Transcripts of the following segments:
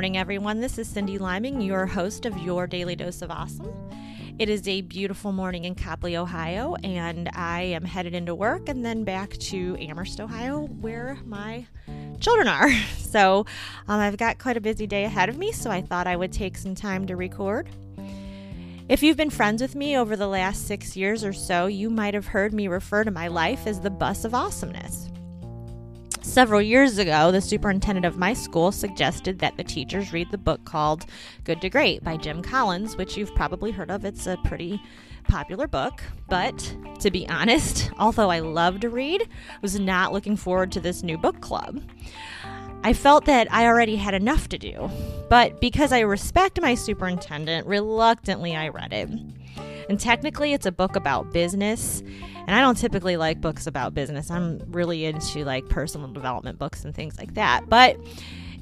Morning, everyone. This is Cyndi Liming, your host of Your Daily Dose of Awesome. It is a beautiful morning in Copley, Ohio, and I am headed into work and then back to Amherst, Ohio, where my children are. So um, I've got quite a busy day ahead of me, so I thought I would take some time to record. If you've been friends with me over the last six years or so, you might have heard me refer to my life as the bus of awesomeness. Several years ago, the superintendent of my school suggested that the teachers read the book called Good to Great by Jim Collins, which you've probably heard of. It's a pretty popular book, but to be honest, although I love to read, I was not looking forward to this new book club. I felt that I already had enough to do, but because I respect my superintendent, reluctantly I read it. And technically, it's a book about business, and I don't typically like books about business. I'm really into like personal development books and things like that. But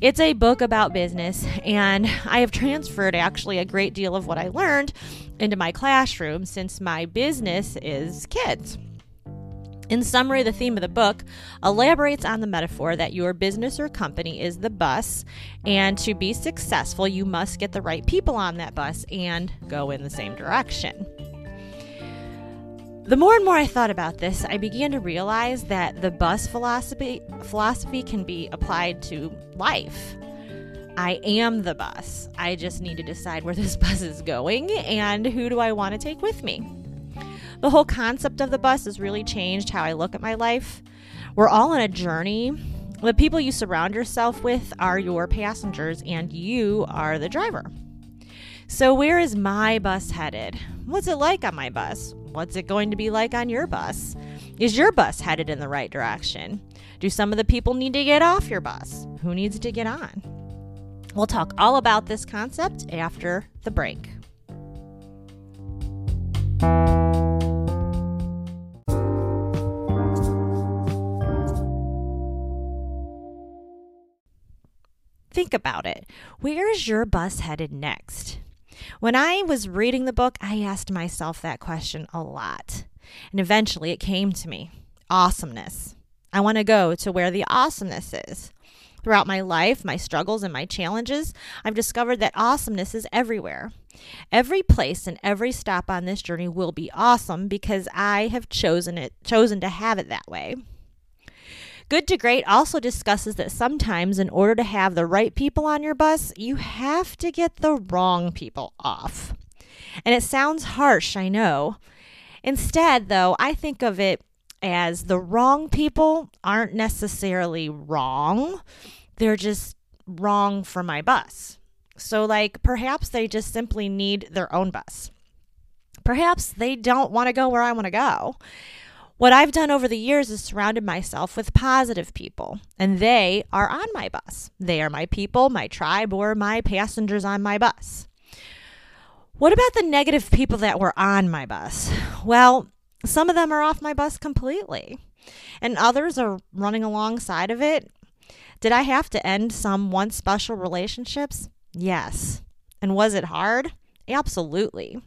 it's a book about business, and I have transferred actually a great deal of what I learned into my classroom since my business is kids. In summary, the theme of the book elaborates on the metaphor that your business or company is the bus, and to be successful, you must get the right people on that bus and go in the same direction. The more and more I thought about this, I began to realize that the bus philosophy philosophy can be applied to life. I am the bus. I just need to decide where this bus is going and who do I want to take with me. The whole concept of the bus has really changed how I look at my life. We're all on a journey. The people you surround yourself with are your passengers, and you are the driver. So, where is my bus headed? What's it like on my bus? What's it going to be like on your bus? Is your bus headed in the right direction? Do some of the people need to get off your bus? Who needs to get on? We'll talk all about this concept after the break. Think about it. Where is your bus headed next? When I was reading the book, I asked myself that question a lot. And eventually it came to me awesomeness. I want to go to where the awesomeness is. Throughout my life, my struggles, and my challenges, I've discovered that awesomeness is everywhere. Every place and every stop on this journey will be awesome because I have chosen it chosen to have it that way. Good to Great also discusses that sometimes, in order to have the right people on your bus, you have to get the wrong people off. And it sounds harsh, I know. Instead, though, I think of it as the wrong people aren't necessarily wrong, they're just wrong for my bus. So, like, perhaps they just simply need their own bus. Perhaps they don't want to go where I want to go. What I've done over the years is surrounded myself with positive people, and they are on my bus. They are my people, my tribe, or my passengers on my bus. What about the negative people that were on my bus? Well, some of them are off my bus completely, and others are running alongside of it. Did I have to end some once special relationships? Yes. And was it hard? Absolutely.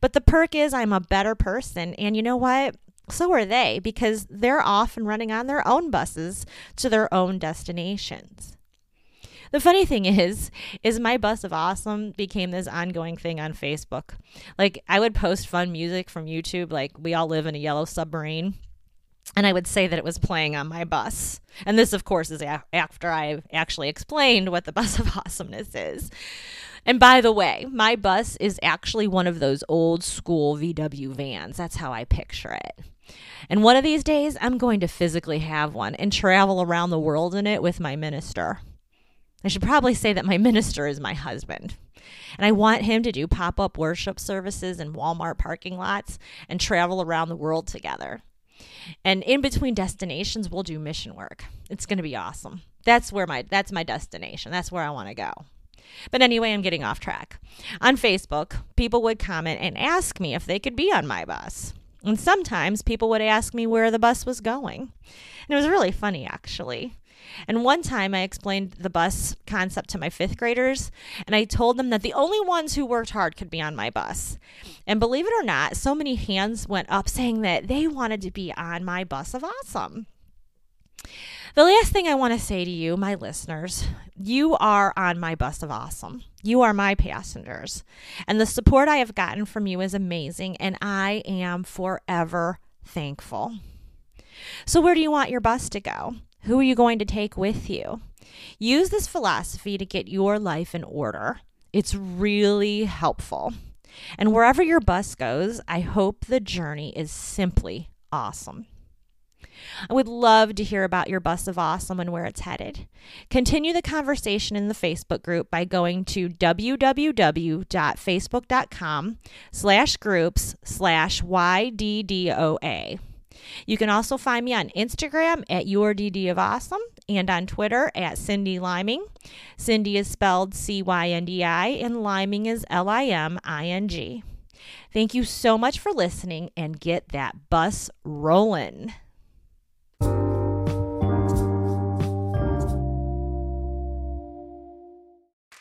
But the perk is I'm a better person, and you know what? So are they because they're off and running on their own buses to their own destinations. The funny thing is, is my bus of awesome became this ongoing thing on Facebook. Like I would post fun music from YouTube, like we all live in a yellow submarine. And I would say that it was playing on my bus. And this, of course, is a- after I've actually explained what the bus of awesomeness is. And by the way, my bus is actually one of those old school VW vans. That's how I picture it. And one of these days, I'm going to physically have one and travel around the world in it with my minister. I should probably say that my minister is my husband. And I want him to do pop up worship services in Walmart parking lots and travel around the world together. And in between destinations, we'll do mission work. It's going to be awesome. That's where my that's my destination. That's where I want to go. But anyway, I'm getting off track. On Facebook, people would comment and ask me if they could be on my bus. And sometimes people would ask me where the bus was going. And it was really funny, actually. And one time I explained the bus concept to my fifth graders, and I told them that the only ones who worked hard could be on my bus. And believe it or not, so many hands went up saying that they wanted to be on my bus of awesome. The last thing I want to say to you, my listeners, you are on my bus of awesome. You are my passengers. And the support I have gotten from you is amazing, and I am forever thankful. So, where do you want your bus to go? Who are you going to take with you? Use this philosophy to get your life in order. It's really helpful. And wherever your bus goes, I hope the journey is simply awesome. I would love to hear about your bus of awesome and where it's headed. Continue the conversation in the Facebook group by going to www.facebook.com slash groups slash YDDOA. You can also find me on Instagram at YourDD of Awesome and on Twitter at Cyndi Liming. Cyndi is spelled C Y N D I and Liming is L I M I N G. Thank you so much for listening and get that bus rolling.